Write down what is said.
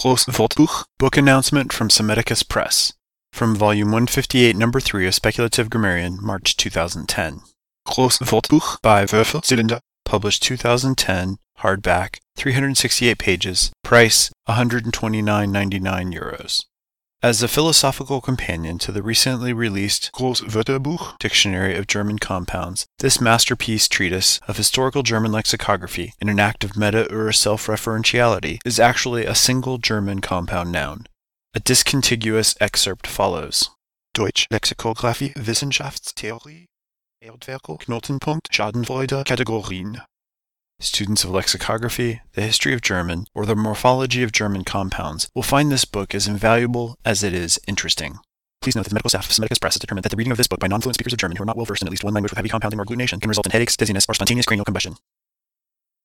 Wortbuch, book. Announcement from Psammeticus Press, from volume 158, number 3 of Speculative Grammarian, March 2010. Groß Wortbuch by Würfel Zylinder, published 2010, hardback, 368 pages, price 129.99 euros. As a philosophical companion to the recently released Großwörterbuch Dictionary of German Compounds, this masterpiece treatise of historical German lexicography in an act of meta or self-referentiality is actually a single German compound noun. A discontiguous excerpt follows. Deutsch Lexikographie Wissenschaftstheorie Erdwerke Knotenpunkt Schadenfreude Kategorien Students of lexicography, the history of German, or the morphology of German compounds will find this book as invaluable as it is interesting. Please note that the medical staff of Psammeticus Press has determined that the reading of this book by non-fluent speakers of German who are not well versed in at least one language with heavy compounding or agglutination can result in headaches, dizziness, or spontaneous cranial combustion.